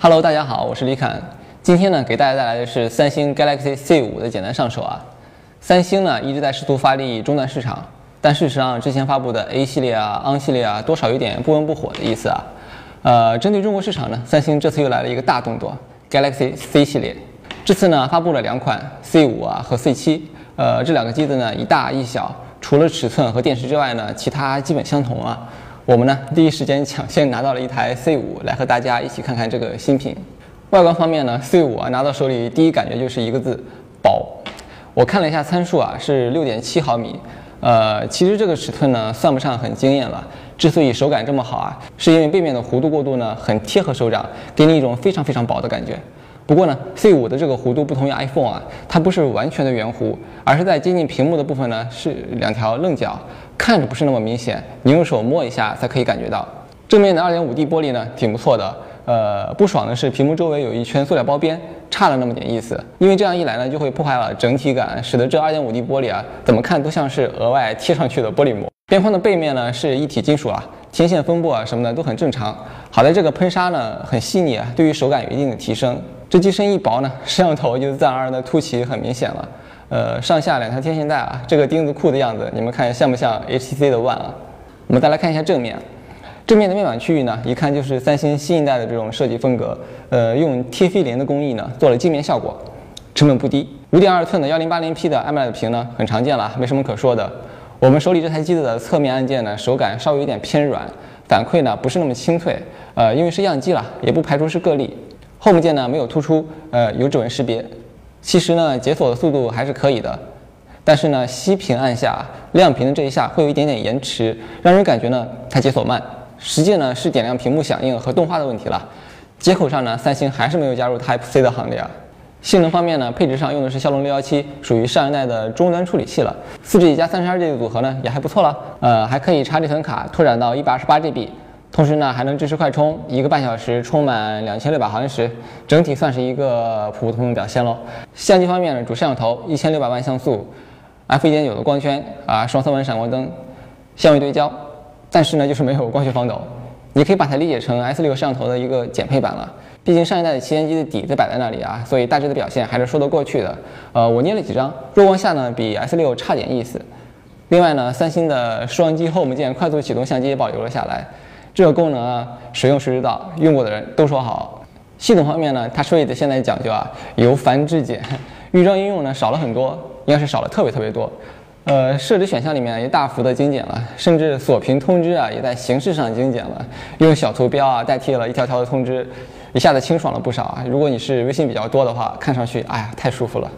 Hello，大家好，我是李侃。今天呢，给大家带来的是三星 Galaxy C5 的简单上手啊。三星呢一直在试图发力中端市场，但事实上之前发布的 A 系列啊、On 系列啊，多少有点不温不火的意思啊。呃，针对中国市场呢，三星这次又来了一个大动作，Galaxy C 系列。这次呢发布了两款 C5 啊和 C7，呃，这两个机子呢一大一小，除了尺寸和电池之外呢，其他基本相同啊。我们呢第一时间抢先拿到了一台 C5 来和大家一起看看这个新品。外观方面呢，C5 啊拿到手里第一感觉就是一个字薄。我看了一下参数啊是六点七毫米，呃，其实这个尺寸呢算不上很惊艳了。之所以手感这么好啊，是因为背面的弧度过渡呢很贴合手掌，给你一种非常非常薄的感觉。不过呢，C5 的这个弧度不同于 iPhone 啊，它不是完全的圆弧，而是在接近屏幕的部分呢是两条棱角，看着不是那么明显，你用手摸一下才可以感觉到。正面的 2.5D 玻璃呢挺不错的，呃，不爽的是屏幕周围有一圈塑料包边，差了那么点意思。因为这样一来呢，就会破坏了整体感，使得这 2.5D 玻璃啊怎么看都像是额外贴上去的玻璃膜。边框的背面呢是一体金属啊，天线分布啊什么的都很正常。好在这个喷砂呢很细腻啊，对于手感有一定的提升。这机身一薄呢，摄像头就自然而然的凸起很明显了。呃，上下两条天线带啊，这个钉子库的样子，你们看像不像 HTC 的 One 啊？我们再来看一下正面，正面的面板区域呢，一看就是三星新一代的这种设计风格。呃，用 TFT 联的工艺呢，做了镜面效果，成本不低。5.2寸的 1080P 的 AMOLED 屏呢，很常见了，没什么可说的。我们手里这台机子的侧面按键呢，手感稍微有点偏软，反馈呢不是那么清脆。呃，因为是样机了，也不排除是个例。Home 键呢没有突出，呃，有指纹识别。其实呢，解锁的速度还是可以的，但是呢，熄屏按下亮屏的这一下会有一点点延迟，让人感觉呢它解锁慢。实际呢是点亮屏幕响应和动画的问题了。接口上呢，三星还是没有加入 Type C 的行列啊。性能方面呢，配置上用的是骁龙六幺七，属于上一代的终端处理器了。四 G 加三十二 G 的组合呢也还不错了，呃，还可以插内存卡拓展到一百二十八 GB。同时呢，还能支持快充，一个半小时充满两千六百毫安时，整体算是一个普普通通的表现喽。相机方面呢，主摄像头一千六百万像素，f 一点九的光圈啊，双色温闪光灯，相位对焦，但是呢，就是没有光学防抖。你可以把它理解成 S 六摄像头的一个减配版了。毕竟上一代的旗舰机的底子摆在那里啊，所以大致的表现还是说得过去的。呃，我捏了几张，弱光下呢，比 S 六差点意思。另外呢，三星的双击 Home 键快速启动相机也保留了下来。这个功能啊，使用谁知道？用过的人都说好。系统方面呢，它设计的现在讲究啊，由繁至简，预装应用呢少了很多，应该是少了特别特别多。呃，设置选项里面也大幅的精简了，甚至锁屏通知啊，也在形式上精简了，用小图标啊代替了一条条的通知，一下子清爽了不少啊。如果你是微信比较多的话，看上去哎呀太舒服了。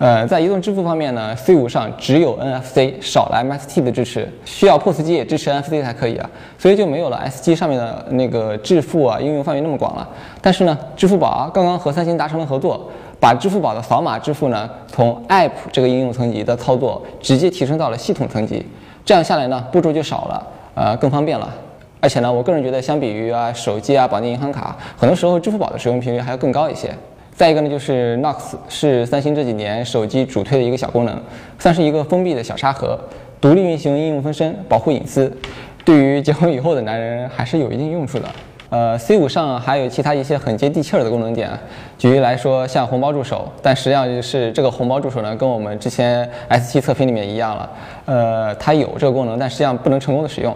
呃，在移动支付方面呢，C5 上只有 NFC，少了 MST 的支持，需要 POS 机也支持 NFC 才可以啊，所以就没有了 S7 上面的那个支付啊应用范围那么广了。但是呢，支付宝啊刚刚和三星达成了合作，把支付宝的扫码支付呢从 App 这个应用层级的操作直接提升到了系统层级，这样下来呢步骤就少了，呃更方便了。而且呢，我个人觉得相比于啊手机啊绑定银行卡，很多时候支付宝的使用频率还要更高一些。再一个呢，就是 Knox 是三星这几年手机主推的一个小功能，算是一个封闭的小沙盒，独立运行应用分身，保护隐私，对于结婚以后的男人还是有一定用处的。呃，C5 上还有其他一些很接地气儿的功能点，举例来说，像红包助手，但实际上就是这个红包助手呢，跟我们之前 S7 测评里面一样了，呃，它有这个功能，但实际上不能成功的使用。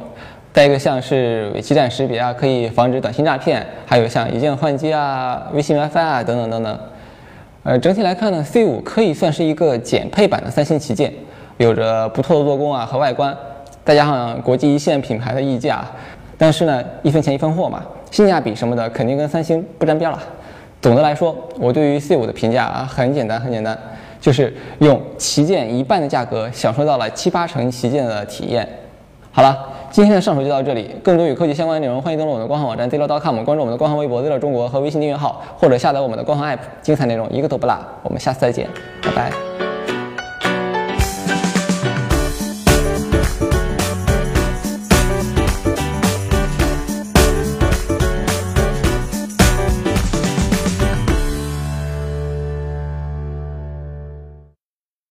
再一个像是伪基站识别啊，可以防止短信诈骗，还有像一键换机啊、微信 WiFi 啊等等等等。呃，整体来看呢，C5 可以算是一个减配版的三星旗舰，有着不错的做工啊和外观，再加上国际一线品牌的溢价，但是呢，一分钱一分货嘛，性价比什么的肯定跟三星不沾边了。总的来说，我对于 C5 的评价啊很简单很简单，就是用旗舰一半的价格享受到了七八成旗舰的体验。好了。今天的上手就到这里，更多与科技相关的内容，欢迎登录我们的官方网站 zero.com，关注我们的官方微博 zl 中国和微信订阅号，或者下载我们的官方 app，精彩内容一个都不落。我们下次再见，拜拜。